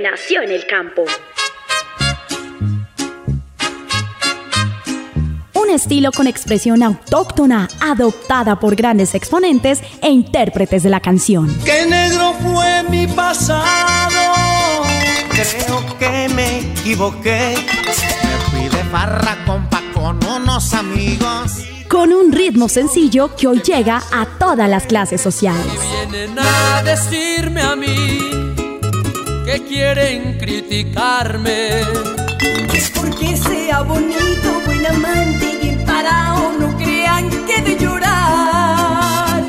nació en el campo. Un estilo con expresión autóctona, adoptada por grandes exponentes e intérpretes de la canción. ¡Qué negro fue mi pasado! Creo que me equivoqué. Me fui de farra compa con unos amigos con un ritmo sencillo que hoy llega a todas las clases sociales. vienen a decirme a mí que quieren criticarme. Es porque sea bonito, buen amante y parado, no crean que de llorar.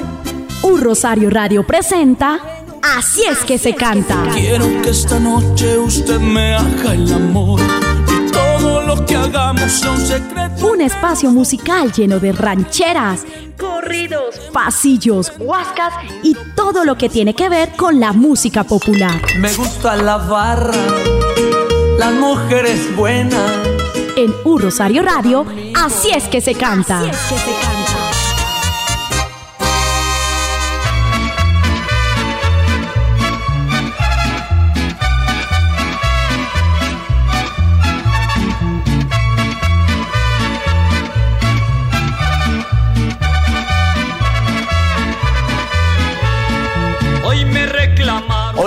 Un Rosario Radio presenta Así es que se canta. Quiero que esta noche usted me haga el amor que hagamos un secreto. Un espacio musical lleno de rancheras, corridos, pasillos, huascas y todo lo que tiene que ver con la música popular. Me gusta la barra, las mujeres buenas. En Un Rosario Radio, así es que se canta. Así es que se canta.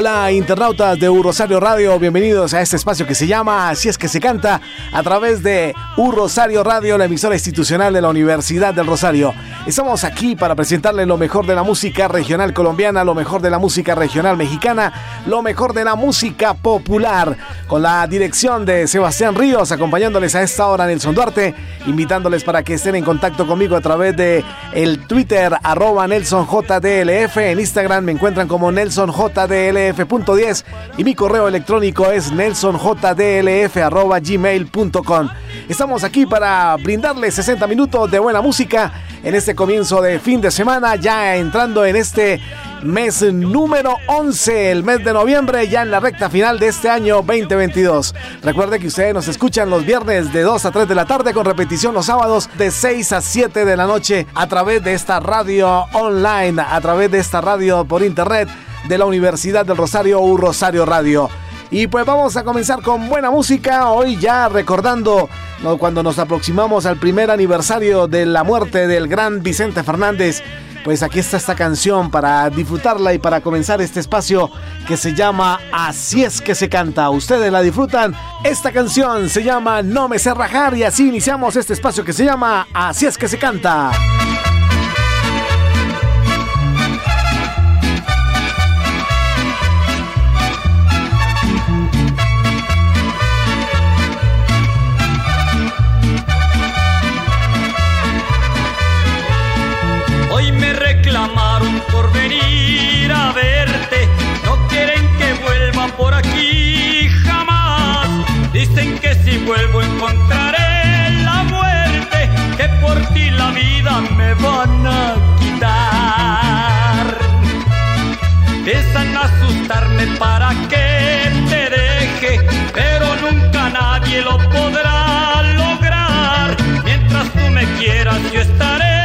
Hola internautas de U Rosario Radio, bienvenidos a este espacio que se llama Así es que se canta a través de U Rosario Radio, la emisora institucional de la Universidad del Rosario. Estamos aquí para presentarles lo mejor de la música regional colombiana, lo mejor de la música regional mexicana, lo mejor de la música popular, con la dirección de Sebastián Ríos, acompañándoles a esta hora Nelson Duarte, invitándoles para que estén en contacto conmigo a través de el Twitter arroba NelsonJDLF, en Instagram me encuentran como NelsonJDLF y mi correo electrónico es nelsonjdlf.gmail.com. Estamos aquí para brindarles 60 minutos de buena música en este comienzo de fin de semana, ya entrando en este mes número 11, el mes de noviembre, ya en la recta final de este año 2022. Recuerde que ustedes nos escuchan los viernes de 2 a 3 de la tarde con repetición los sábados de 6 a 7 de la noche a través de esta radio online, a través de esta radio por internet de la Universidad del Rosario U Rosario Radio. Y pues vamos a comenzar con buena música, hoy ya recordando cuando nos aproximamos al primer aniversario de la muerte del gran Vicente Fernández. Pues aquí está esta canción para disfrutarla y para comenzar este espacio que se llama Así es que se canta. Ustedes la disfrutan. Esta canción se llama No me sé rajar y así iniciamos este espacio que se llama Así es que se canta. Vuelvo encontraré la muerte que por ti la vida me van a quitar. Piensan asustarme para que te deje, pero nunca nadie lo podrá lograr. Mientras tú me quieras, yo estaré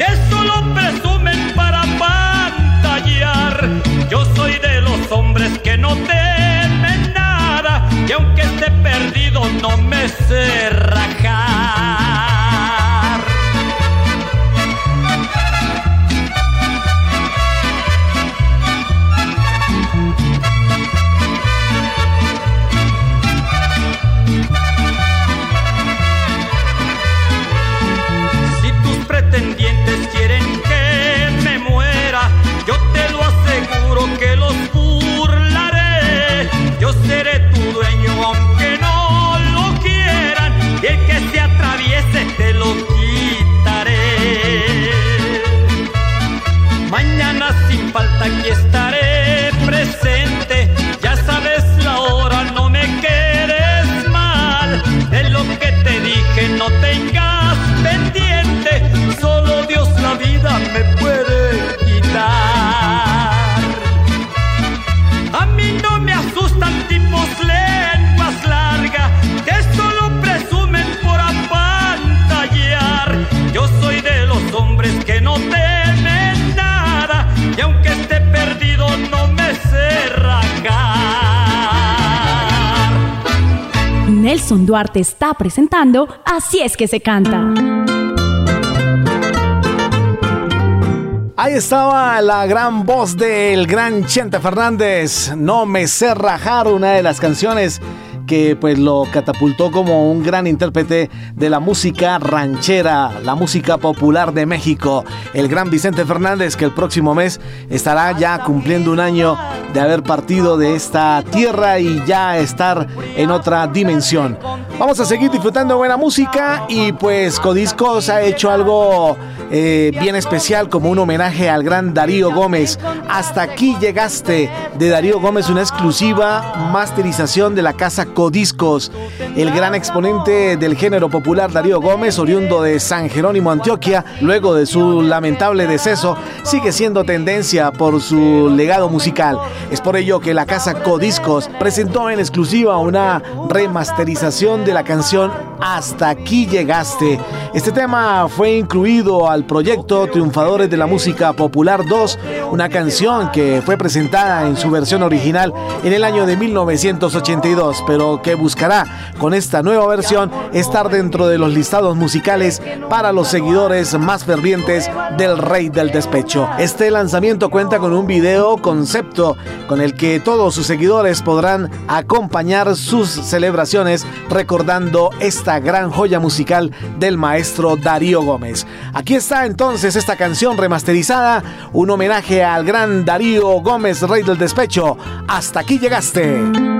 que solo presumen para pantallar. Yo soy de los hombres que no temen nada y aunque esté perdido no me sé tipos Duarte está presentando Así es que se canta. Ahí estaba la gran voz del gran Chente Fernández, No me sé rajar, una de las canciones que pues lo catapultó como un gran intérprete de la música ranchera, la música popular de México. El gran Vicente Fernández que el próximo mes estará ya cumpliendo un año de haber partido de esta tierra y ya estar en otra dimensión. Vamos a seguir disfrutando buena música y pues Codiscos ha hecho algo eh, bien especial como un homenaje al gran Darío Gómez. Hasta aquí llegaste de Darío Gómez, una exclusiva masterización de la casa Discos. El gran exponente del género popular Darío Gómez, oriundo de San Jerónimo, Antioquia, luego de su lamentable deceso, sigue siendo tendencia por su legado musical. Es por ello que la casa Codiscos presentó en exclusiva una remasterización de la canción Hasta aquí llegaste. Este tema fue incluido al proyecto Triunfadores de la Música Popular 2, una canción que fue presentada en su versión original en el año de 1982, pero que buscará con esta nueva versión estar dentro de los listados musicales para los seguidores más fervientes del Rey del Despecho. Este lanzamiento cuenta con un video concepto con el que todos sus seguidores podrán acompañar sus celebraciones recordando esta gran joya musical del maestro Darío Gómez. Aquí está entonces esta canción remasterizada, un homenaje al gran Darío Gómez, Rey del Despecho. Hasta aquí llegaste.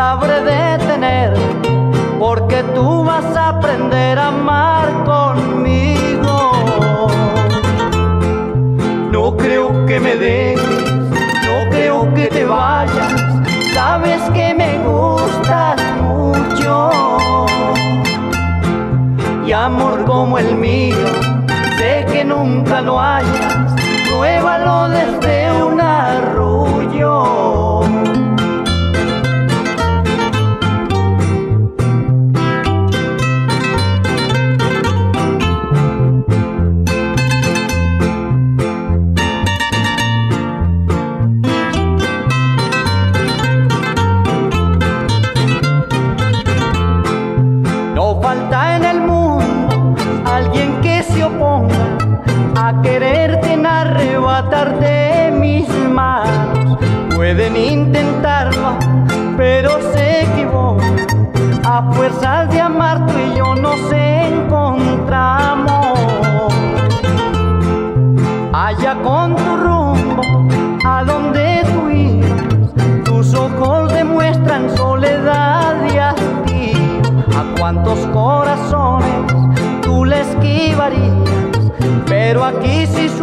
sabré detener, porque tú vas a aprender a amar conmigo. No creo que me dejes, no creo que te vayas, sabes que me gustas mucho. Y amor como el mío, sé que nunca lo hayas, pruébalo desde una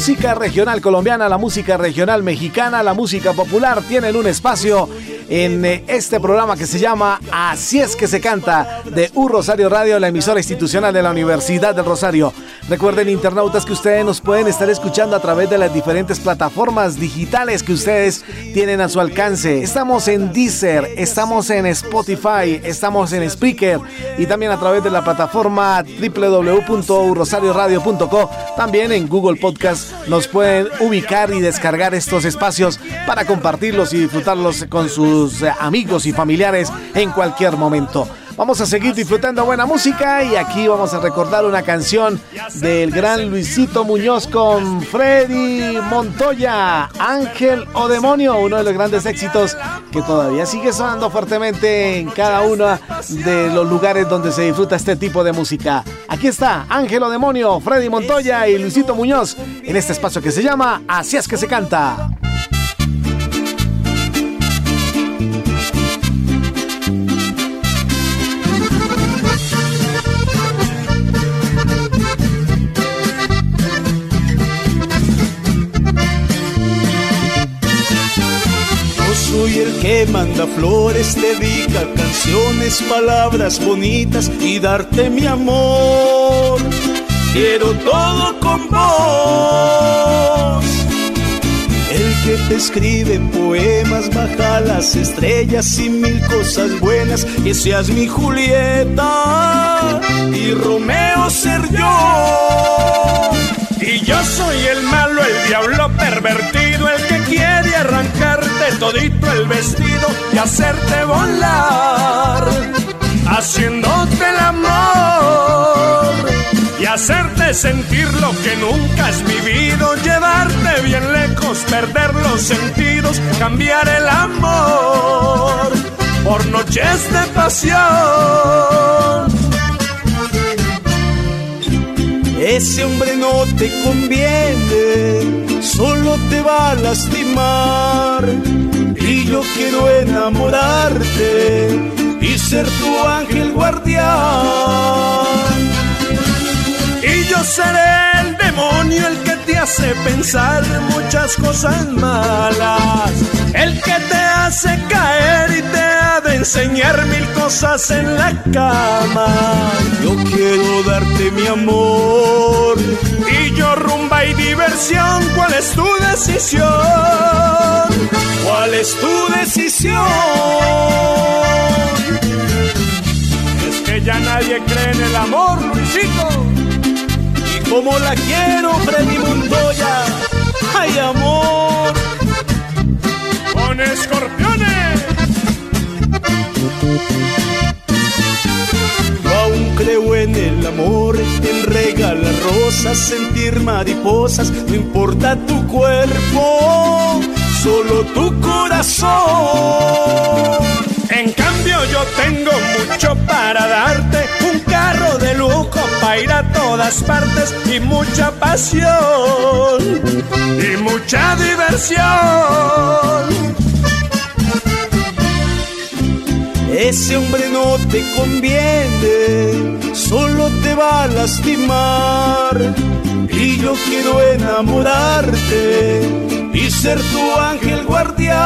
música regional colombiana, la música regional mexicana, la música popular tienen un espacio en eh, este programa que se llama Así es que se canta de U Rosario Radio, la emisora institucional de la Universidad del Rosario. Recuerden, internautas, que ustedes nos pueden estar escuchando a través de las diferentes plataformas digitales que ustedes tienen a su alcance. Estamos en Deezer, estamos en Spotify, estamos en Spreaker y también a través de la plataforma www.urosarioradio.co. También en Google Podcast nos pueden ubicar y descargar estos espacios para compartirlos y disfrutarlos con sus eh, amigos y familiares en cualquier momento. Vamos a seguir disfrutando buena música y aquí vamos a recordar una canción del gran Luisito Muñoz con Freddy Montoya, Ángel o Demonio, uno de los grandes éxitos que todavía sigue sonando fuertemente en cada uno de los lugares donde se disfruta este tipo de música. Aquí está Ángel o Demonio, Freddy Montoya y Luisito Muñoz en este espacio que se llama Así es que se canta. Que manda flores, dedica canciones, palabras bonitas y darte mi amor. Quiero todo con vos. El que te escribe poemas, baja las estrellas y mil cosas buenas, que seas mi Julieta y Romeo ser yo. Y yo soy el malo, el diablo pervertido, el que quiere todito el vestido y hacerte volar, haciéndote el amor y hacerte sentir lo que nunca has vivido, llevarte bien lejos, perder los sentidos, cambiar el amor por noches de pasión. Ese hombre no te conviene, solo te va a lastimar. Y yo quiero enamorarte y ser tu ángel guardián. Y yo seré el demonio, el que te hace pensar muchas cosas malas, el que te hace caer y te enseñar mil cosas en la cama. Yo quiero darte mi amor y yo rumba y diversión. ¿Cuál es tu decisión? ¿Cuál es tu decisión? Es que ya nadie cree en el amor, Luisito. Y como la quiero, Freddy Montoya. ¡Ay, amor! Con escorpiones. Sentir mariposas, no importa tu cuerpo, solo tu corazón. En cambio yo tengo mucho para darte, un carro de lujo para ir a todas partes y mucha pasión y mucha diversión. Ese hombre no te conviene, solo te va a lastimar. Y yo quiero enamorarte y ser tu ángel guardián.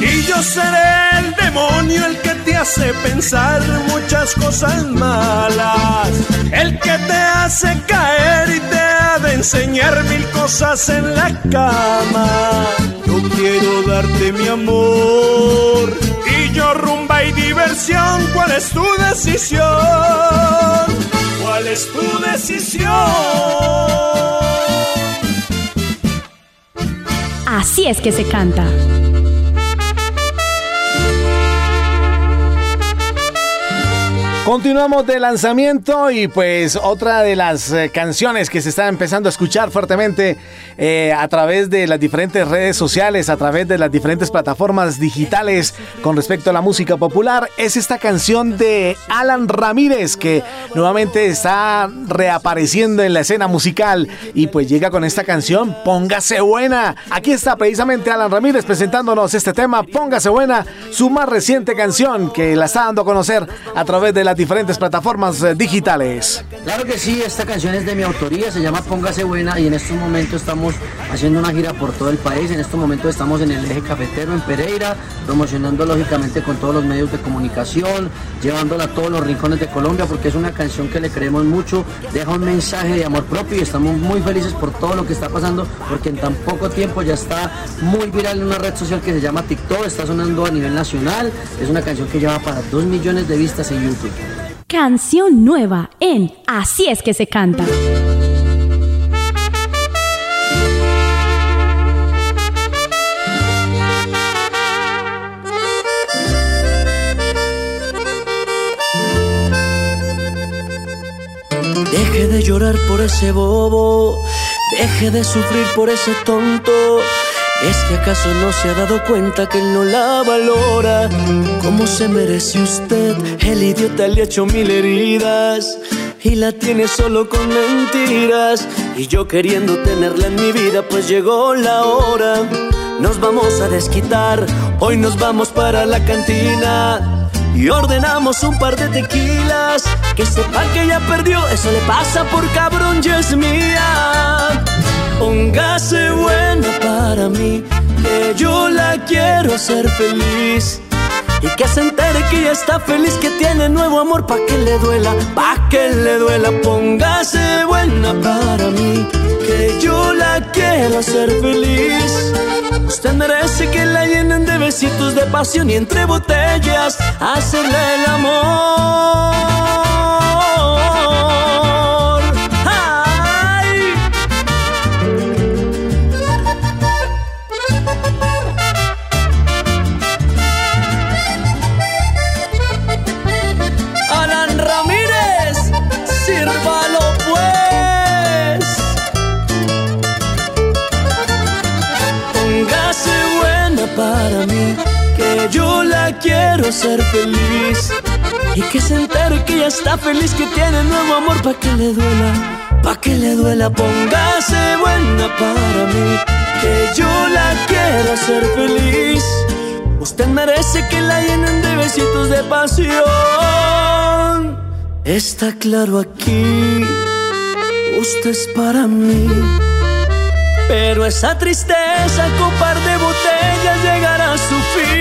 Y yo seré el demonio, el que te hace pensar muchas cosas malas, el que te hace caer y te ha de enseñar mil cosas en la cama. Quiero darte mi amor y yo rumba y diversión. ¿Cuál es tu decisión? ¿Cuál es tu decisión? Así es que se canta. Continuamos de lanzamiento y pues otra de las eh, canciones que se está empezando a escuchar fuertemente eh, a través de las diferentes redes sociales, a través de las diferentes plataformas digitales con respecto a la música popular es esta canción de Alan Ramírez que nuevamente está reapareciendo en la escena musical y pues llega con esta canción Póngase Buena. Aquí está precisamente Alan Ramírez presentándonos este tema Póngase Buena, su más reciente canción que la está dando a conocer a través de la diferentes plataformas eh, digitales. Claro que sí, esta canción es de mi autoría, se llama Póngase Buena y en estos momentos estamos haciendo una gira por todo el país. En estos momentos estamos en el eje cafetero en Pereira, promocionando lógicamente con todos los medios de comunicación, llevándola a todos los rincones de Colombia porque es una canción que le creemos mucho, deja un mensaje de amor propio y estamos muy felices por todo lo que está pasando porque en tan poco tiempo ya está muy viral en una red social que se llama TikTok, está sonando a nivel nacional, es una canción que lleva para 2 millones de vistas en YouTube. Canción nueva en Así es que se canta. Deje de llorar por ese bobo, deje de sufrir por ese tonto. ¿Es que acaso no se ha dado cuenta que él no la valora? ¿Cómo se merece usted? El idiota le ha hecho mil heridas y la tiene solo con mentiras. Y yo queriendo tenerla en mi vida, pues llegó la hora. Nos vamos a desquitar, hoy nos vamos para la cantina. Y ordenamos un par de tequilas Que sepa que ya perdió, eso le pasa por cabrón, ya es mía Póngase buena para mí, que yo la quiero hacer feliz. Y que se entere que ya está feliz, que tiene nuevo amor, pa' que le duela, pa' que le duela. Póngase buena para mí, que yo la quiero hacer feliz. Usted merece que la llenen de besitos de pasión y entre botellas hacerle el amor. Quiero hacer feliz. Y que se entere que ya está feliz, que tiene nuevo amor pa' que le duela, pa' que le duela. Póngase buena para mí, que yo la quiero hacer feliz. Usted merece que la llenen de besitos de pasión. Está claro aquí, usted es para mí. Pero esa tristeza con par de botellas llegará a su fin.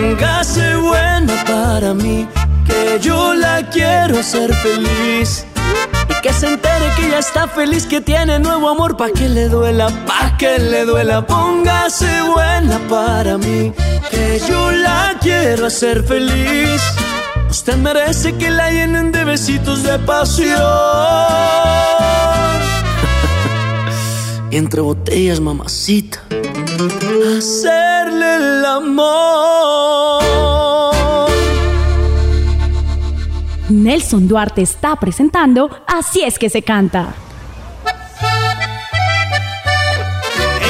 Póngase buena para mí, que yo la quiero hacer feliz. Y que se entere que ya está feliz, que tiene nuevo amor, pa' que le duela, pa' que le duela. Póngase buena para mí, que yo la quiero hacer feliz. Usted merece que la llenen de besitos de pasión. Entre botellas, mamacita, hacerle el amor. Nelson Duarte está presentando Así es que se canta.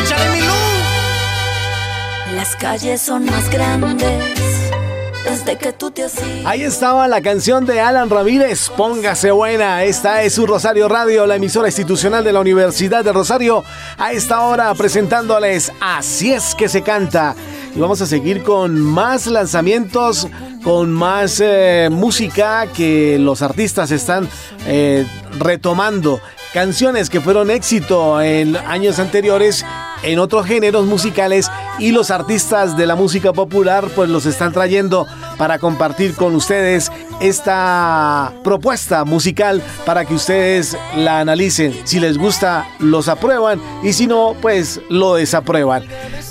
¡Échale mi luz! Las calles son más grandes Ahí estaba la canción de Alan Ramírez, Póngase buena. Esta es su Rosario Radio, la emisora institucional de la Universidad de Rosario. A esta hora presentándoles Así es que se canta. Y vamos a seguir con más lanzamientos, con más eh, música que los artistas están eh, retomando. Canciones que fueron éxito en años anteriores en otros géneros musicales y los artistas de la música popular pues los están trayendo para compartir con ustedes esta propuesta musical para que ustedes la analicen. Si les gusta, los aprueban y si no, pues lo desaprueban.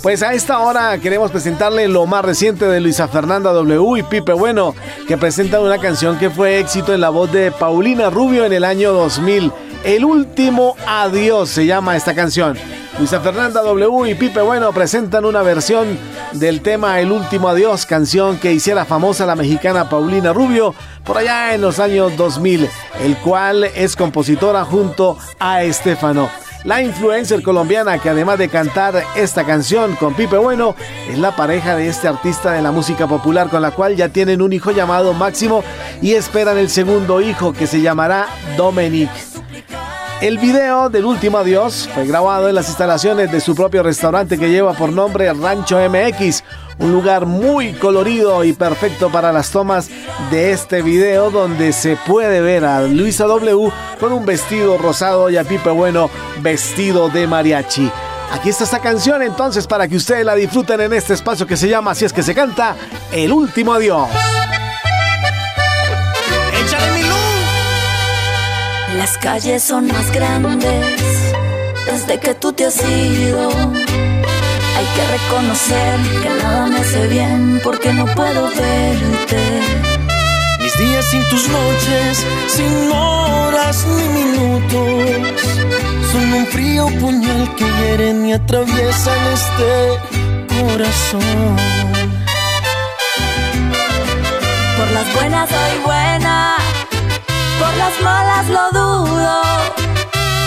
Pues a esta hora queremos presentarle lo más reciente de Luisa Fernanda W y Pipe Bueno, que presentan una canción que fue éxito en la voz de Paulina Rubio en el año 2000. El último adiós se llama esta canción. Luisa Fernanda W y Pipe Bueno presentan una versión del tema El último adiós, canción que hiciera famosa la mexicana Paulina Rubio por allá en los años 2000, el cual es compositora junto a Estefano. La influencer colombiana que además de cantar esta canción con Pipe Bueno, es la pareja de este artista de la música popular con la cual ya tienen un hijo llamado Máximo y esperan el segundo hijo que se llamará Dominic. El video del último adiós fue grabado en las instalaciones de su propio restaurante que lleva por nombre Rancho MX, un lugar muy colorido y perfecto para las tomas de este video donde se puede ver a Luisa W con un vestido rosado y a Pipe Bueno vestido de mariachi. Aquí está esta canción entonces para que ustedes la disfruten en este espacio que se llama Así es que se canta, El último adiós. Échale. Las calles son más grandes desde que tú te has ido. Hay que reconocer que nada me hace bien porque no puedo verte. Mis días sin tus noches, sin horas ni minutos, son un frío puñal que hieren y atraviesan este corazón. Por las buenas por las malas lo dudo.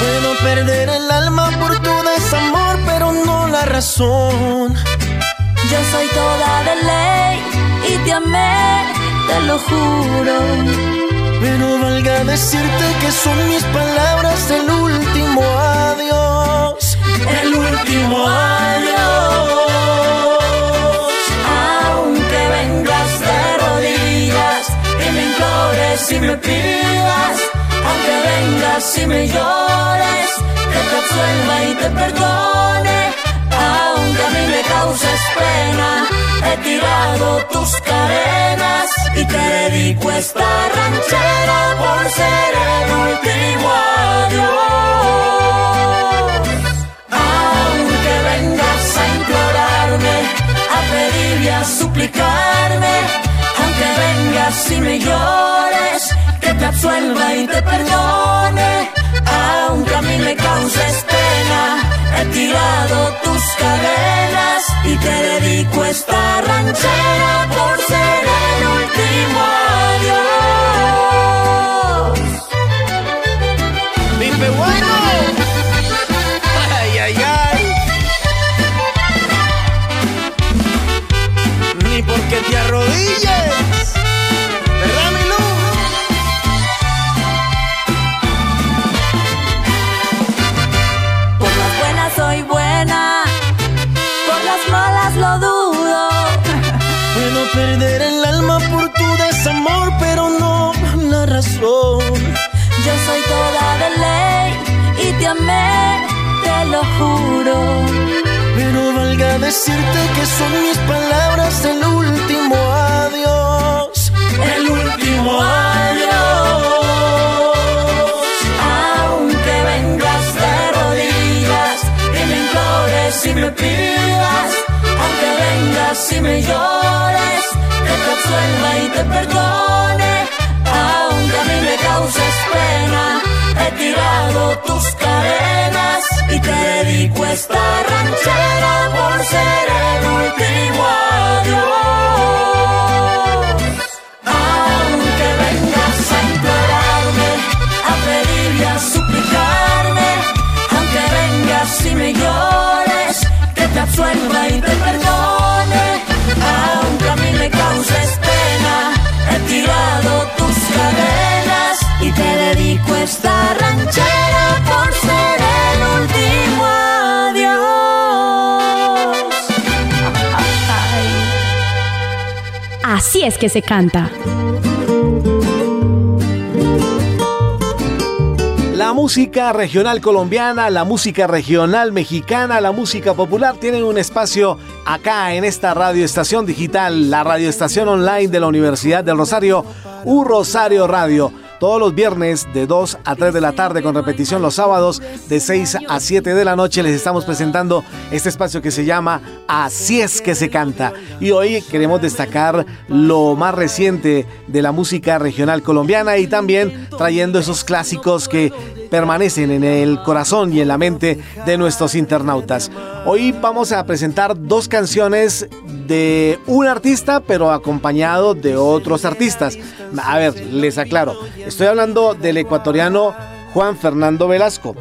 Puedo perder el alma por tu desamor, pero no la razón. Yo soy toda de ley y te amé, te lo juro. Pero valga decirte que son mis palabras el último adiós. El último adiós. Implores y me pidas, aunque vengas y me llores, que te absuelva y te perdone. Aunque a mí me causes pena, he tirado tus cadenas y te dedico esta ranchera por ser el último adiós. Aunque vengas a implorarme, a pedir y a suplicarme, aunque vengas y me llores, que te absuelva y te perdone, aunque a mí me causes pena, he tirado tus cadenas y te dedico esta ranchera por ser el último adiós. Pipe bueno. Porque te arrodilles. ¿Verdad, mi luz? Por las buenas soy buena, por las malas lo dudo. Puedo perder el alma por tu desamor, pero no la razón. Yo soy toda de ley y te amé, te lo juro. Valga decirte que son mis palabras el último adiós. El último adiós. Aunque vengas de rodillas y me implores y me pidas, aunque vengas y me llores, que te absuelva y te perdone, aunque a mí me causes pena, he tirado tus cadenas y te dedico esta ranchera por ser el último adiós. Aunque vengas a implorarme, a pedir y a suplicarme, aunque vengas y me llores, que te absuelva y te perdone, aunque a mí me causes pena, he tirado tus cadenas y te dedico esta ranchera por ser el último adiós. Así es que se canta. La música regional colombiana, la música regional mexicana, la música popular tienen un espacio acá en esta radioestación digital, la radioestación online de la Universidad del Rosario, U Rosario Radio. Todos los viernes de 2 a 3 de la tarde con repetición los sábados de 6 a 7 de la noche les estamos presentando este espacio que se llama Así es que se canta. Y hoy queremos destacar lo más reciente de la música regional colombiana y también trayendo esos clásicos que permanecen en el corazón y en la mente de nuestros internautas. Hoy vamos a presentar dos canciones de un artista, pero acompañado de otros artistas. A ver, les aclaro. Estoy hablando del ecuatoriano Juan Fernando Velasco.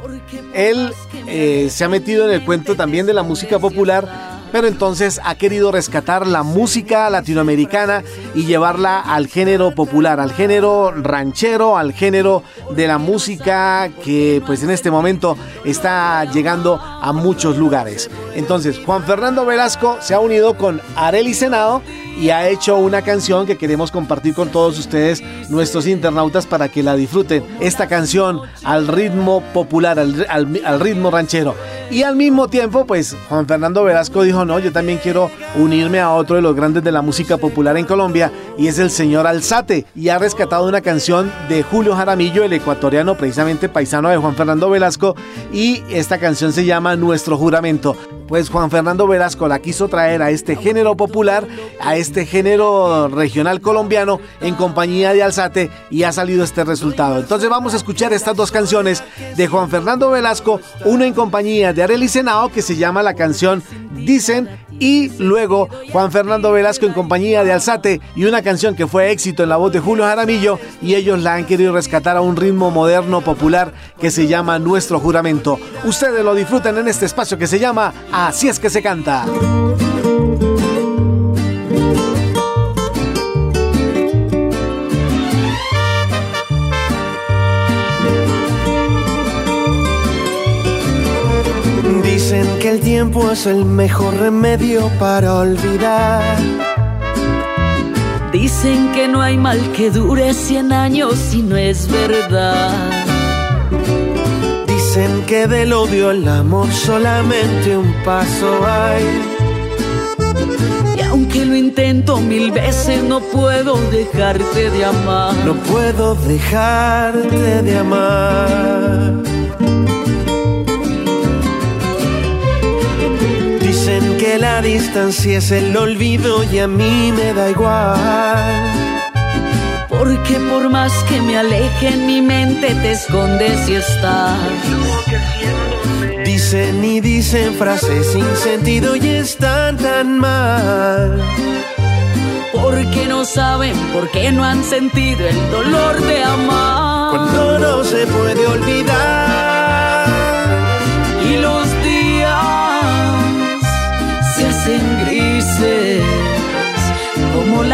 Él eh, se ha metido en el cuento también de la música popular, pero entonces ha querido rescatar la música latinoamericana y llevarla al género popular, al género ranchero, al género de la música que pues en este momento está llegando a muchos lugares. Entonces Juan Fernando Velasco se ha unido con Areli Senado y ha hecho una canción que queremos compartir con todos ustedes, nuestros internautas, para que la disfruten. Esta canción al ritmo popular, al, ritmo ranchero. Y al mismo tiempo, pues Juan Fernando Velasco dijo, no, yo también quiero unirme a otro de los grandes de la música popular en Colombia, y es el señor Alzate, y ha rescatado una canción de Julio Jaramillo, el ecuatoriano, precisamente paisano de Juan Fernando Velasco, y esta canción se llama Nuestro Juramento. Pues Juan Fernando Velasco la quiso traer a este género popular, a este género regional colombiano, en compañía de Alzate, y ha salido este resultado. Entonces vamos a escuchar estas dos canciones de Juan Fernando Velasco, una en compañía de Arely Senao, que se llama la canción Dicen y luego Juan Fernando Velasco en compañía de Alzate y una canción que fue éxito en la voz de Julio Jaramillo y ellos la han querido rescatar a un ritmo moderno popular que se llama Nuestro Juramento. Ustedes lo disfrutan en este espacio que se llama Así es que se canta. que el tiempo es el mejor remedio para olvidar. Dicen que no hay mal que dure cien años y no es verdad. Dicen que del odio al amor solamente un paso hay. Y aunque lo intento mil veces, no puedo dejarte de amar. No puedo dejarte de amar. Que la distancia es el olvido y a mí me da igual. Porque por más que me aleje en mi mente te escondes y estás. Dicen y dicen frases sin sentido y están tan mal. Porque no saben, porque no han sentido el dolor de amar. Cuando no se puede olvidar.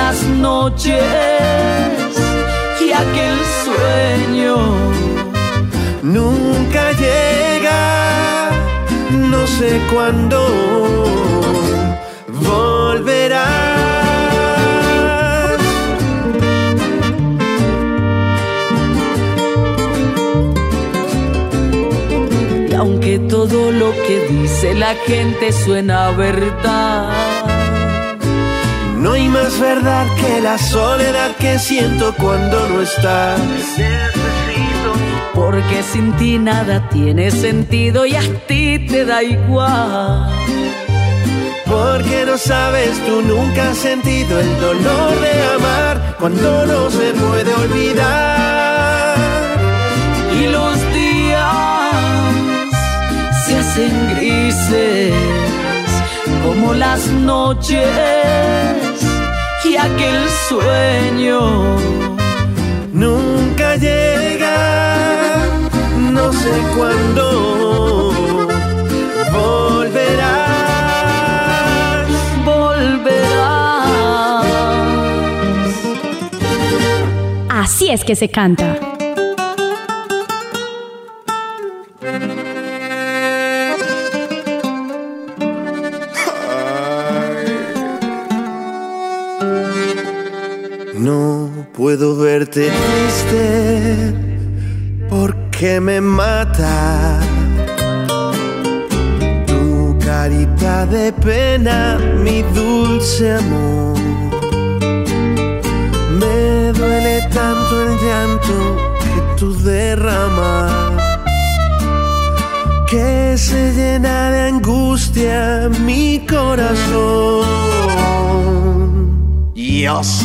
Las noches y aquel sueño nunca llega, no sé cuándo volverá. aunque todo lo que dice la gente suena verdad. No hay más verdad que la soledad que siento cuando no estás. Porque sin ti nada tiene sentido y a ti te da igual. Porque no sabes, tú nunca has sentido el dolor de amar cuando no se puede olvidar. Y los en grises como las noches y aquel sueño nunca llega, no sé cuándo volverás, volverás. Así es que se canta.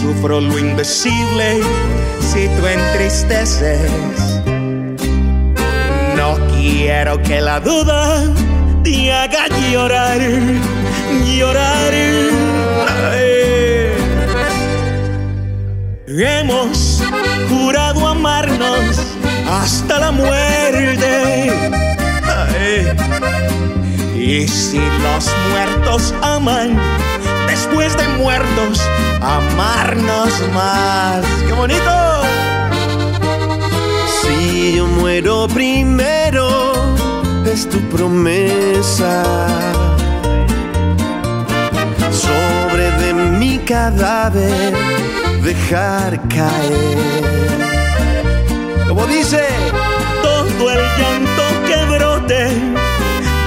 Sufro lo indecible si tú entristeces. No quiero que la duda te haga llorar, llorar. Hemos jurado amarnos hasta la muerte. Y si los muertos aman, después de muertos, amarnos más. ¡Qué bonito! Si yo muero primero, es tu promesa. Sobre de mi cadáver, dejar caer. Como dice, todo el llanto que brote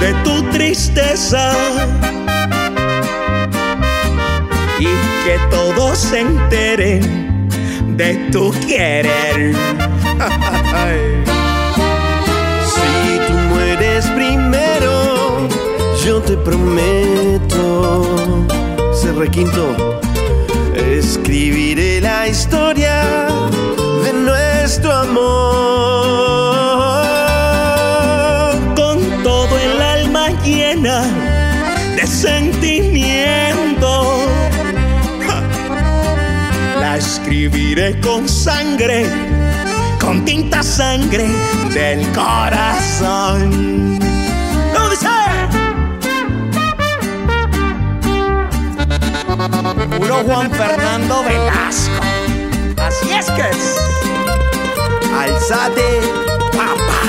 de tu tristeza que todos se enteren de tu querer. si tú mueres primero, yo te prometo, ser requinto, escribiré la historia con sangre, con tinta sangre del corazón. ¿Cómo dice? Puro Juan Fernando Velasco. Así es que es. Alzate, papá.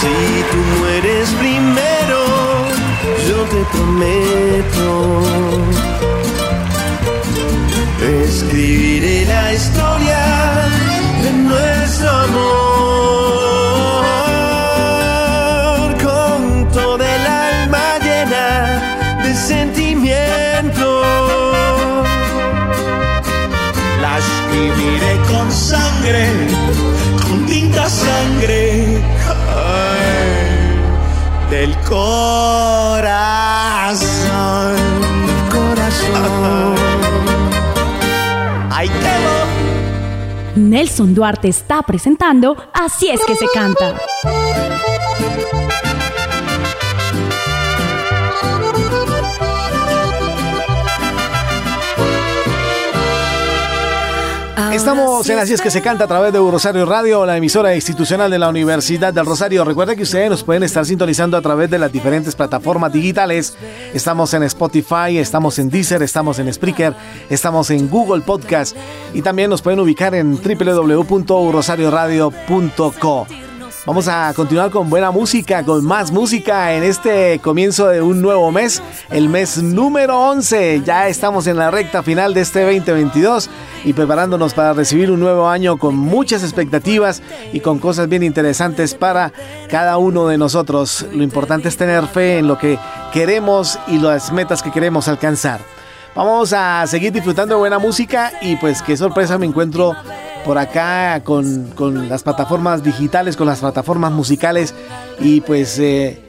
Si tú mueres yo te prometo. Escribiré la historia de nuestro amor con toda el alma llena de sentimiento. La escribiré con sangre, del corazón. Corazón. Ahí quedó. Nelson Duarte está presentando Así es que se canta. Estamos en Así es que se canta a través de Rosario Radio, la emisora institucional de la Universidad del Rosario. Recuerda que ustedes nos pueden estar sintonizando a través de las diferentes plataformas digitales. Estamos en Spotify, estamos en Deezer, estamos en Spreaker, estamos en Google Podcast y también nos pueden ubicar en www.rosarioradio.co. Vamos a continuar con buena música, con más música en este comienzo de un nuevo mes, el mes número 11. Ya estamos en la recta final de este 2022 y preparándonos para recibir un nuevo año con muchas expectativas y con cosas bien interesantes para cada uno de nosotros. Lo importante es tener fe en lo que queremos y las metas que queremos alcanzar. Vamos a seguir disfrutando de buena música y pues qué sorpresa me encuentro por acá con, con, las plataformas digitales, con las plataformas musicales y pues eh,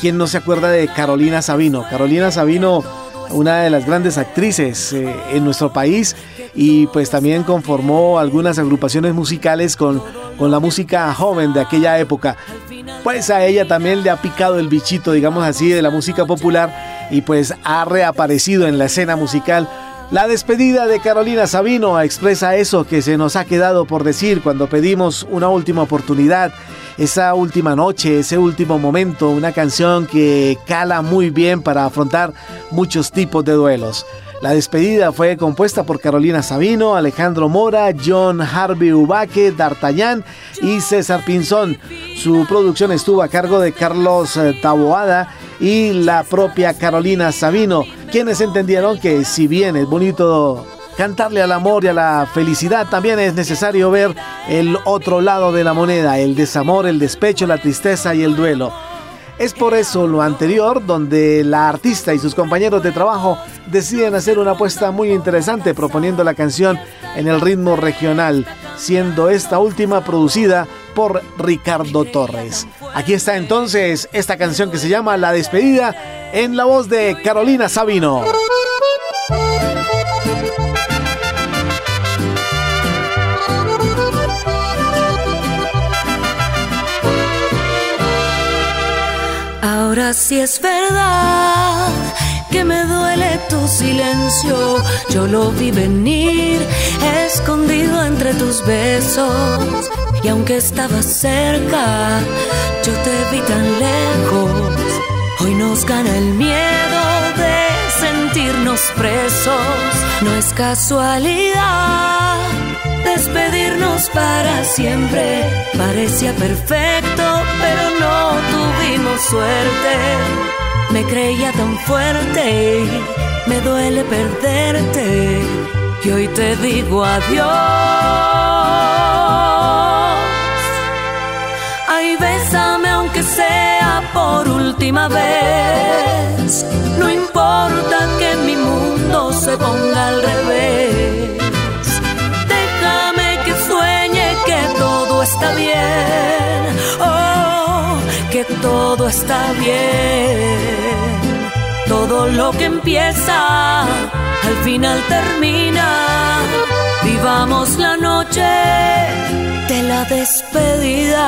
quién no se acuerda de Carolina Sabino. Carolina Sabino, una de las grandes actrices eh, en nuestro país y pues también conformó algunas agrupaciones musicales con, con la música joven de aquella época. Pues a ella también le ha picado el bichito, digamos así, de la música popular y pues ha reaparecido en la escena musical la despedida de Carolina Sabino expresa eso que se nos ha quedado por decir cuando pedimos una última oportunidad, esa última noche, ese último momento, una canción que cala muy bien para afrontar muchos tipos de duelos. La despedida fue compuesta por Carolina Sabino, Alejandro Mora, John Harvey Ubaque, D'Artagnan y César Pinzón. Su producción estuvo a cargo de Carlos eh, Taboada y la propia Carolina Sabino, quienes entendieron que si bien es bonito cantarle al amor y a la felicidad, también es necesario ver el otro lado de la moneda, el desamor, el despecho, la tristeza y el duelo. Es por eso lo anterior donde la artista y sus compañeros de trabajo deciden hacer una apuesta muy interesante proponiendo la canción en el ritmo regional, siendo esta última producida por Ricardo Torres. Aquí está entonces esta canción que se llama La despedida en la voz de Carolina Sabino. Ahora sí es verdad que me duele tu silencio. Yo lo vi venir escondido entre tus besos Y aunque estabas cerca, yo te vi tan lejos. Hoy nos gana el miedo de sentirnos presos. No es casualidad despedirnos para siempre. Parecía perfecto, pero no suerte. Me creía tan fuerte, me duele perderte. Y hoy te digo adiós. Ay, bésame aunque sea por última vez. No importa que mi mundo se ponga al revés. Déjame que sueñe que todo está bien. Que todo está bien. Todo lo que empieza al final termina. Vivamos la noche de la despedida.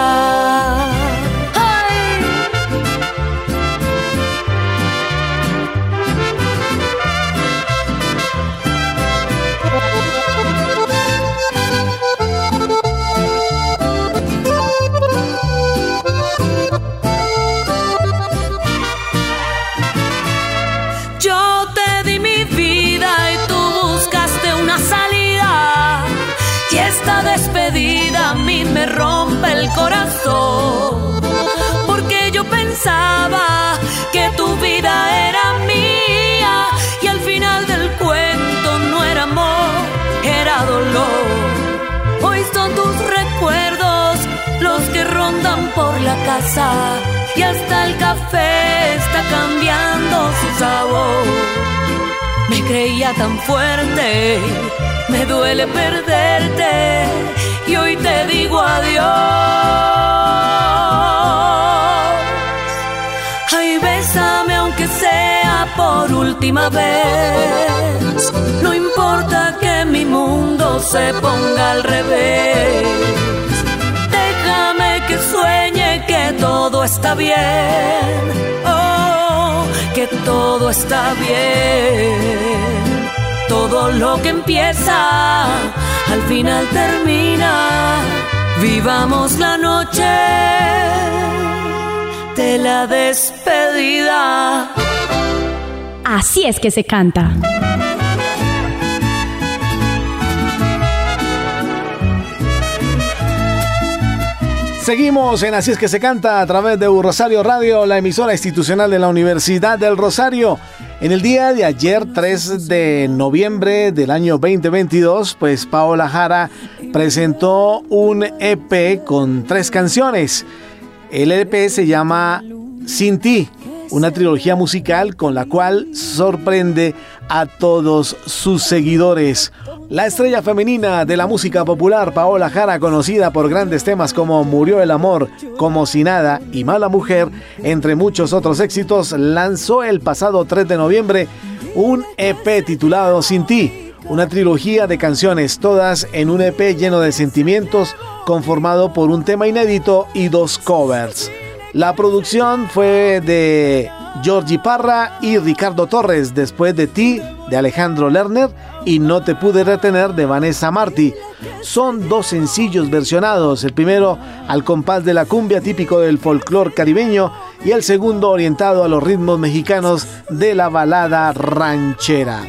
Pensaba que tu vida era mía. Y al final del cuento no era amor, era dolor. Hoy son tus recuerdos los que rondan por la casa. Y hasta el café está cambiando su sabor. Me creía tan fuerte, me duele perderte. Y hoy te digo adiós. Por última vez. No importa que mi mundo se ponga al revés. Déjame que sueñe que todo está bien. Oh, que todo está bien. Todo lo que empieza al final termina. Vivamos la noche de la despedida. Así es que se canta. Seguimos en Así es que se canta a través de Rosario Radio, la emisora institucional de la Universidad del Rosario. En el día de ayer, 3 de noviembre del año 2022, pues Paola Jara presentó un EP con tres canciones. El EP se llama Sin ti, una trilogía musical con la cual sorprende a todos sus seguidores. La estrella femenina de la música popular, Paola Jara, conocida por grandes temas como Murió el amor, Como si nada y Mala mujer, entre muchos otros éxitos, lanzó el pasado 3 de noviembre un EP titulado Sin ti, una trilogía de canciones, todas en un EP lleno de sentimientos, conformado por un tema inédito y dos covers. La producción fue de Georgie Parra y Ricardo Torres, después de ti, de Alejandro Lerner y No te pude retener de Vanessa Martí. Son dos sencillos versionados, el primero al compás de la cumbia típico del folclore caribeño y el segundo orientado a los ritmos mexicanos de la balada ranchera.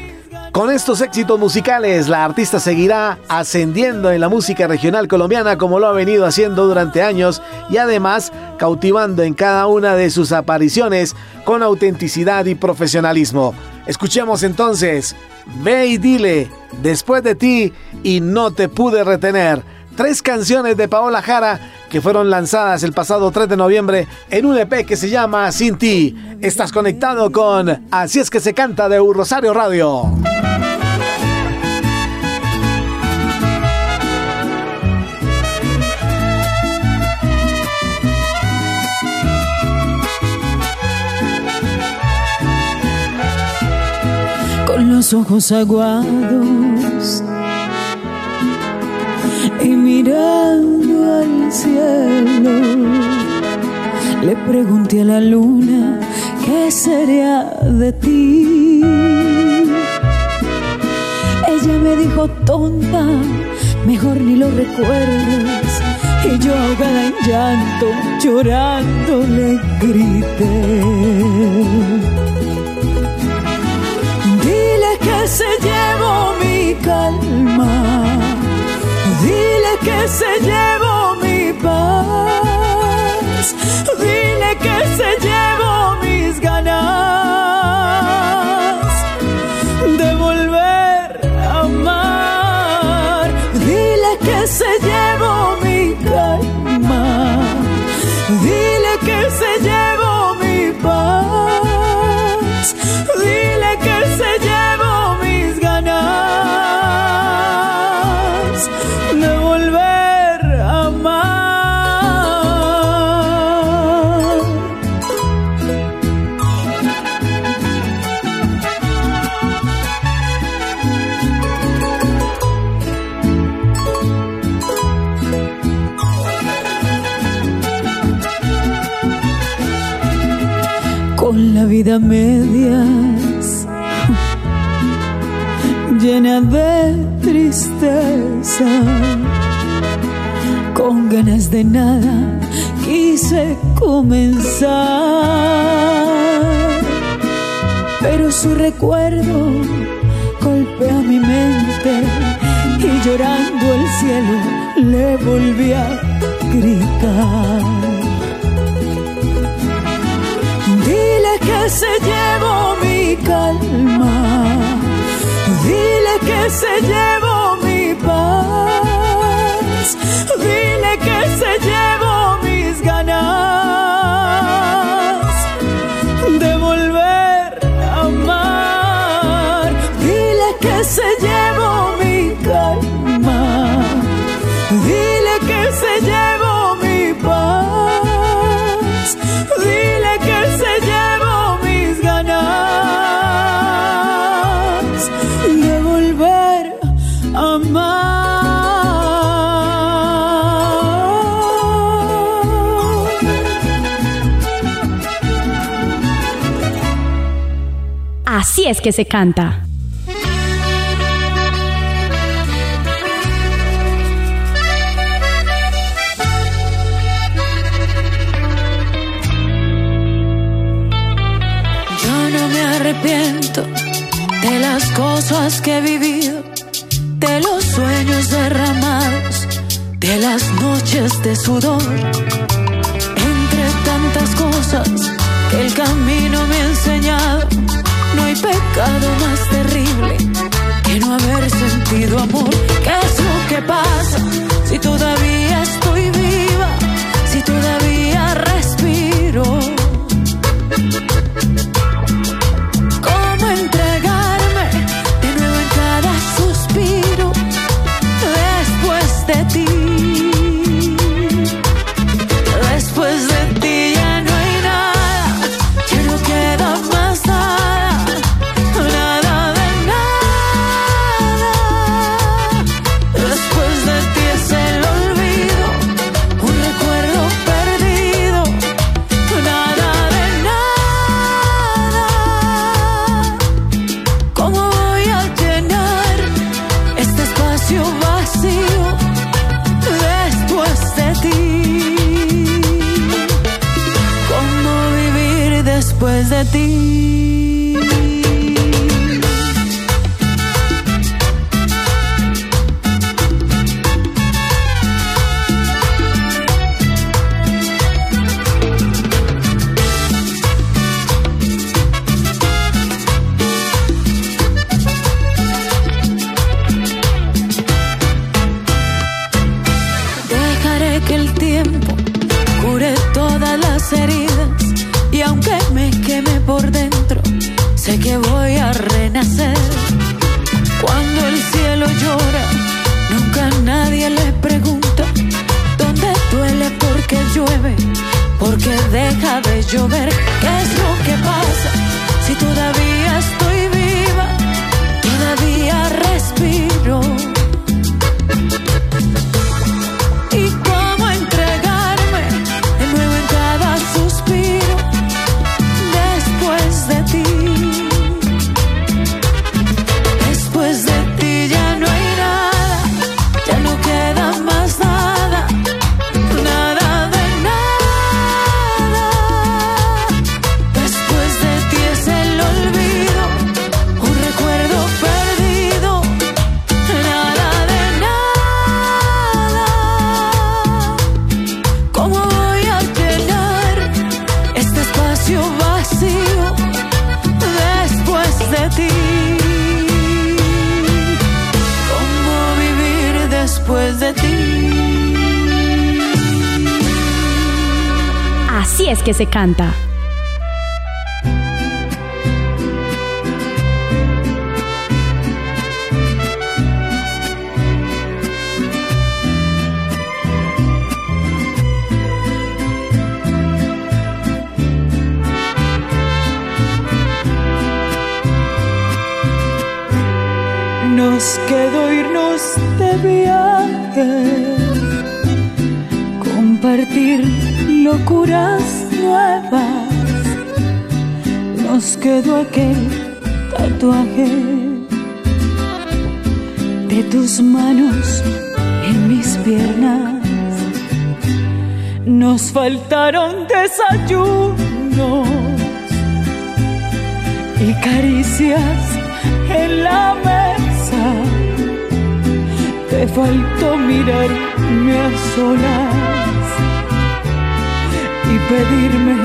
Con estos éxitos musicales, la artista seguirá ascendiendo en la música regional colombiana como lo ha venido haciendo durante años y además cautivando en cada una de sus apariciones con autenticidad y profesionalismo. Escuchemos entonces, Ve y dile, después de ti y no te pude retener. Tres canciones de Paola Jara que fueron lanzadas el pasado 3 de noviembre en un EP que se llama Sin ti. Estás conectado con Así es que se canta de Un Rosario Radio. con los ojos aguados mirando al cielo. Le pregunté a la luna, ¿qué sería de ti? Ella me dijo, tonta, mejor ni lo recuerdes. Y yo ahogada en llanto, llorando le grité Dile que se llevó mi calma Dile que se llevó mi paz. Dile que se llevó mis ganas. vida medias, llena de tristeza, con ganas de nada quise comenzar, pero su recuerdo golpea mi mente y llorando el cielo le volví a gritar. llevo mi calma, dile que se llevo mi paz, dile que se canta. Yo no me arrepiento de las cosas que he vivido, de los sueños derramados, de las noches de sudor, entre tantas cosas que el camino me ha enseñado no hay pecado más terrible que no haber sentido amor. ¿Qué es lo que pasa si todavía después de ti. Canta. Nos quedó irnos de viaje, compartir locuras nuevas. Nos quedó aquel tatuaje de tus manos en mis piernas. Nos faltaron desayunos y caricias en la mesa. Te faltó mirarme a solas pedirme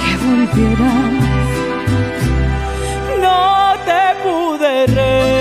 que volvieras. No te pude retener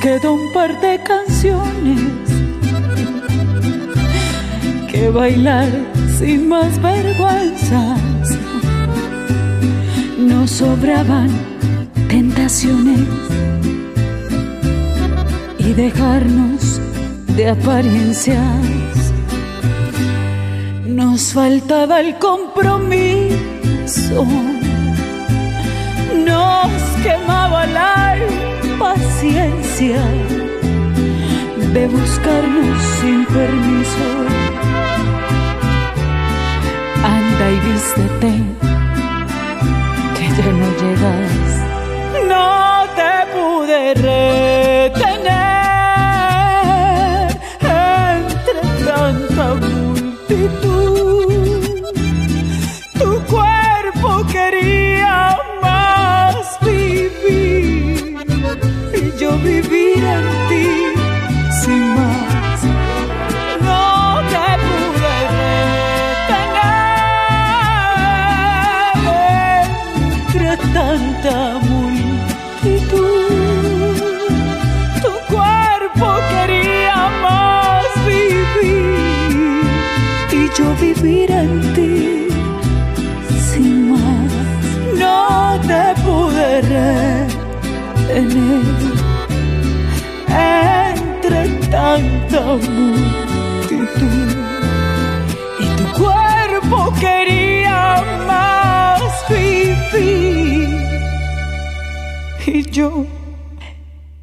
Quedó un par de canciones que bailar sin más vergüenzas. Nos sobraban tentaciones y dejarnos de apariencias. Nos faltaba el compromiso, nos quemaba la paciencia de buscarnos sin permiso. Anda y vístete, que ya no llegas. No te pude retener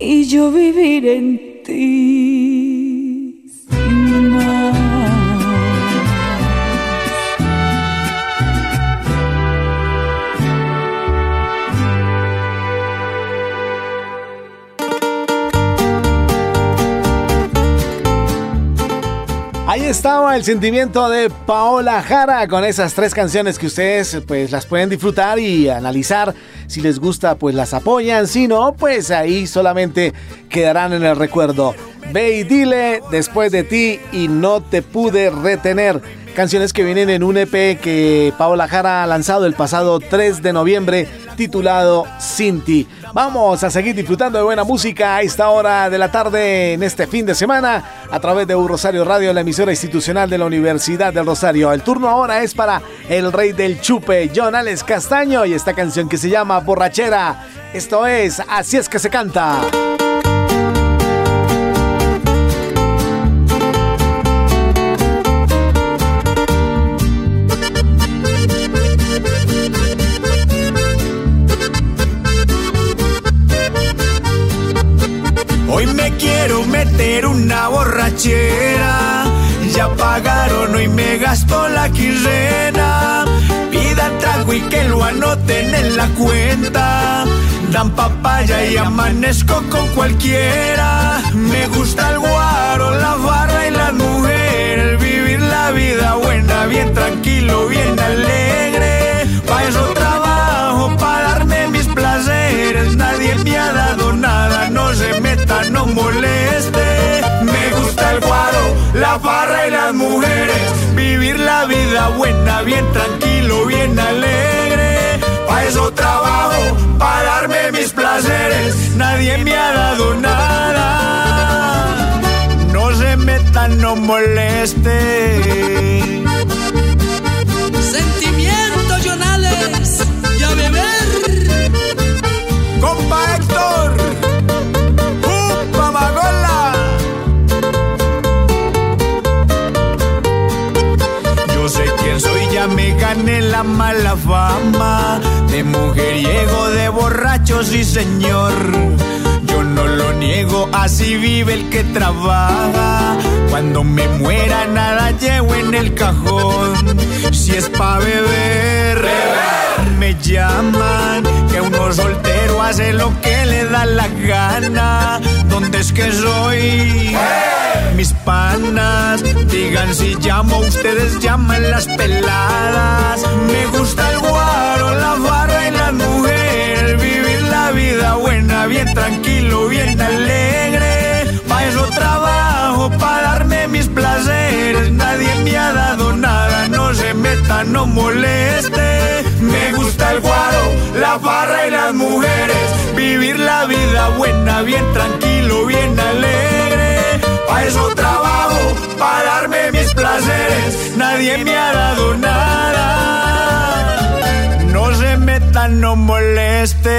y yo vivir en ti. Ahí estaba el sentimiento de Paola Jara con esas tres canciones que ustedes pues las pueden disfrutar y analizar. Si les gusta pues las apoyan, si no pues ahí solamente quedarán en el recuerdo. Ve y dile después de ti y no te pude retener. Canciones que vienen en un EP que Paola Jara ha lanzado el pasado 3 de noviembre titulado Sinti. Vamos a seguir disfrutando de buena música a esta hora de la tarde en este fin de semana a través de Un Rosario Radio, la emisora institucional de la Universidad del Rosario. El turno ahora es para el rey del chupe, John Alex Castaño, y esta canción que se llama Borrachera. Esto es Así es que se canta. Quiero una borrachera. Ya pagaron hoy me gastó la quirrena. Pidan trago y que lo anoten en la cuenta. Dan papaya y amanezco con cualquiera. Me gusta el guaro, la barra y las mujeres. Vivir la vida buena, bien tranquilo, bien alegre. Pa' la y las mujeres. Vivir la vida buena, bien tranquilo, bien alegre. Pa' eso trabajo, para darme mis placeres. Nadie me ha dado nada. No se metan, no moleste. De mujeriego, de borracho, sí señor. Yo no lo niego, así vive el que trabaja. Cuando me muera, nada llevo en el cajón. Si es pa' beber, me llaman. Que uno soltero hace lo que le da la gana. ¿Dónde es que soy? Mis panas, digan si llamo, ustedes llaman las peladas. Me gusta el guaro, la barra y las mujeres. Vivir la vida buena, bien tranquilo, bien alegre. Pa' eso trabajo, pa' darme mis placeres. Nadie me ha dado no se meta, no moleste. Me gusta el guaro, la barra y las mujeres. Vivir la vida buena, bien tranquilo, bien alegre. Pa' eso trabajo, pa' darme mis placeres. Nadie me ha dado nada. No se meta, no moleste.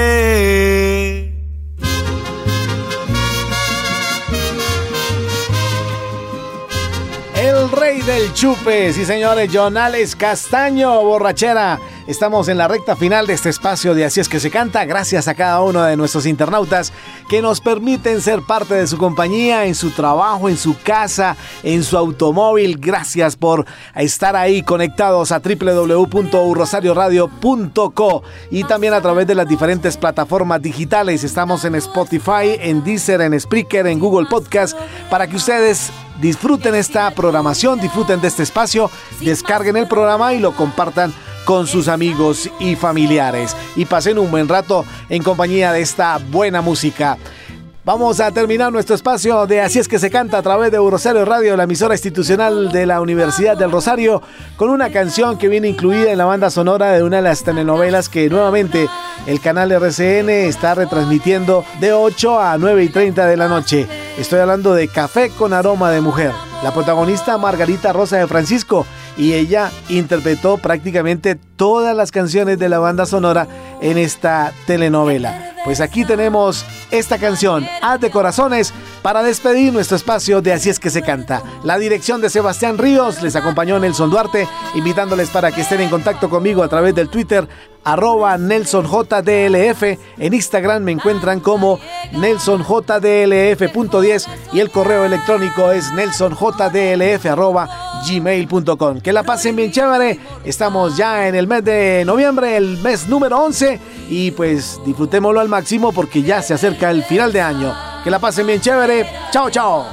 Rey del chupe, sí señores, Jonales Castaño, borrachera. Estamos en la recta final de este espacio de Así es que se canta, gracias a cada uno de nuestros internautas que nos permiten ser parte de su compañía, en su trabajo, en su casa, en su automóvil. Gracias por estar ahí conectados a www.urrosarioradio.co y también a través de las diferentes plataformas digitales. Estamos en Spotify, en Deezer, en Spreaker, en Google Podcast, para que ustedes disfruten esta programación, disfruten de este espacio, descarguen el programa y lo compartan con sus amigos y familiares y pasen un buen rato en compañía de esta buena música. Vamos a terminar nuestro espacio de Así es que se canta a través de Rosario Radio, la emisora institucional de la Universidad del Rosario, con una canción que viene incluida en la banda sonora de una de las telenovelas que nuevamente el canal RCN está retransmitiendo de 8 a 9 y 30 de la noche. Estoy hablando de Café con aroma de mujer. La protagonista Margarita Rosa de Francisco y ella interpretó prácticamente todas las canciones de la banda sonora en esta telenovela. Pues aquí tenemos esta canción, Haz de Corazones, para despedir nuestro espacio de Así es que se canta. La dirección de Sebastián Ríos les acompañó Nelson Duarte, invitándoles para que estén en contacto conmigo a través del Twitter arroba NelsonJDLF. En Instagram me encuentran como NelsonJDLF.10 y el correo electrónico es NelsonJDLF arroba gmail.com. Que la pasen bien chévere. Estamos ya en el mes de noviembre, el mes número 11 y pues disfrutémoslo al máximo porque ya se acerca el final de año. Que la pasen bien chévere. Chao, chao.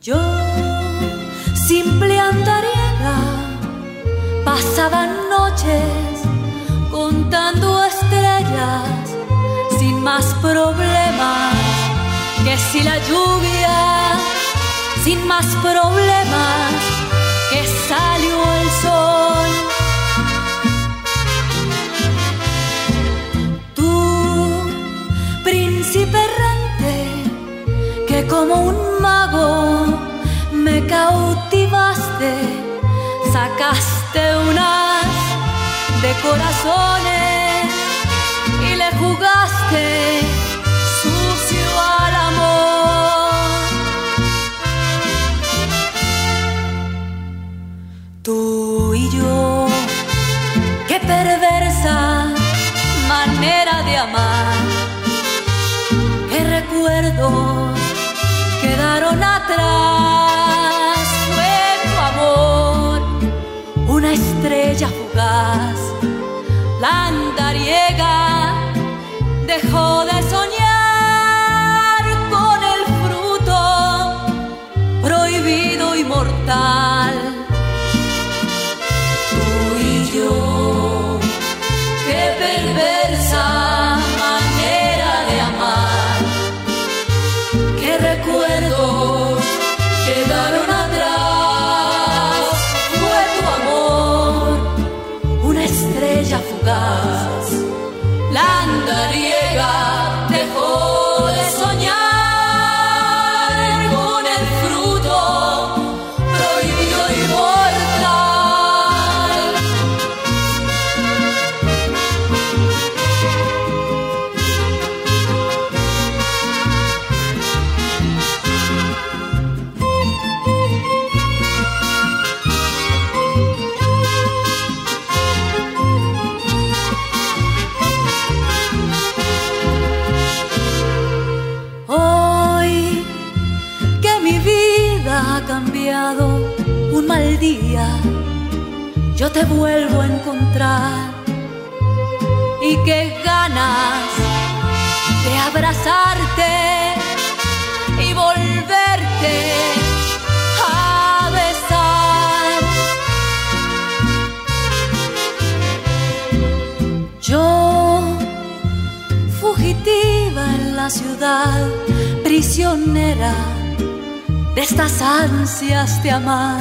Yo, simple andariega, pasaba noches contando estrellas sin más problemas que si la lluvia, sin más problemas que salió el sol. Tú, príncipe errante, como un mago me cautivaste, sacaste unas de corazones jugaste sucio al amor. Tú y yo, qué perversa manera de amar, qué recuerdos quedaron atrás. Fue tu amor, una estrella fugaz, la andariega dejó de soñar con el fruto prohibido y mortal. Prisionera de estas ansias de amar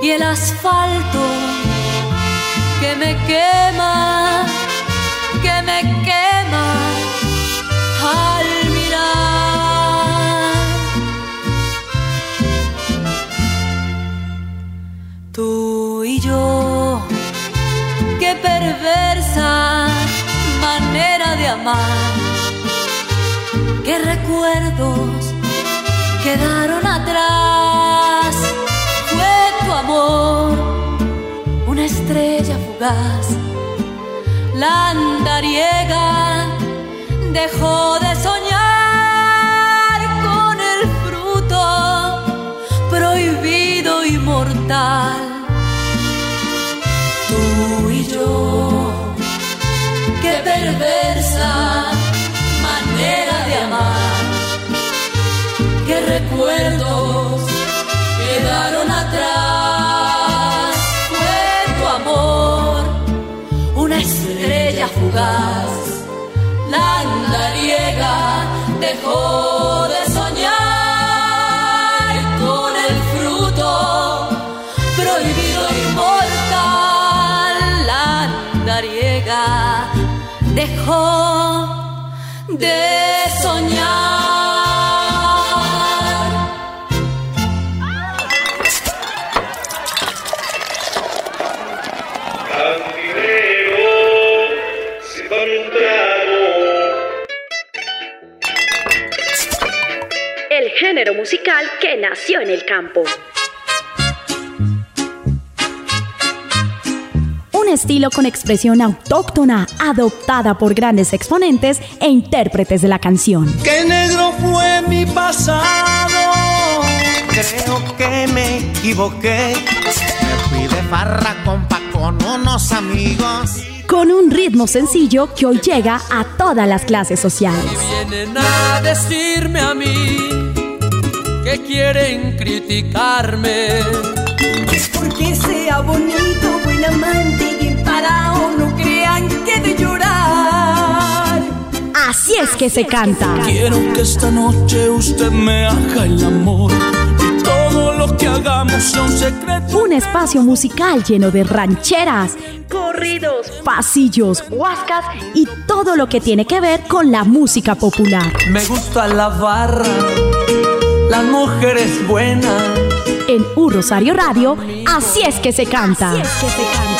y el asfalto que me quema, que me quema al mirar. Tú y yo, qué perversa manera de amar, qué recuerdos quedaron atrás. Fue tu amor, una estrella fugaz, la andariega dejó de soñar con el fruto prohibido y mortal. Tú y yo, qué perversa recuerdos quedaron atrás. Fue tu amor, una estrella fugaz, la andariega dejó de soñar con el fruto prohibido y mortal. La andariega dejó de que nació en el campo. Un estilo con expresión autóctona, adoptada por grandes exponentes e intérpretes de la canción. Que negro fue mi pasado. Creo que me equivoqué. Me fui de farra compa con unos amigos. Con un ritmo sencillo que hoy llega a todas las clases sociales. Vienen a decirme a mí que quieren criticarme. Es porque sea bonito, buen amante y parado, no crean que de llorar. Así es que se canta. Quiero que esta noche usted me haga el amor y todo lo que hagamos sea un secreto. Un espacio musical lleno de rancheras, corridos, pasillos, huascas y todo lo que tiene que ver con la música popular. Me gusta la barra, las mujeres buenas. En Un Rosario Radio, así es que se canta. Así es que se canta.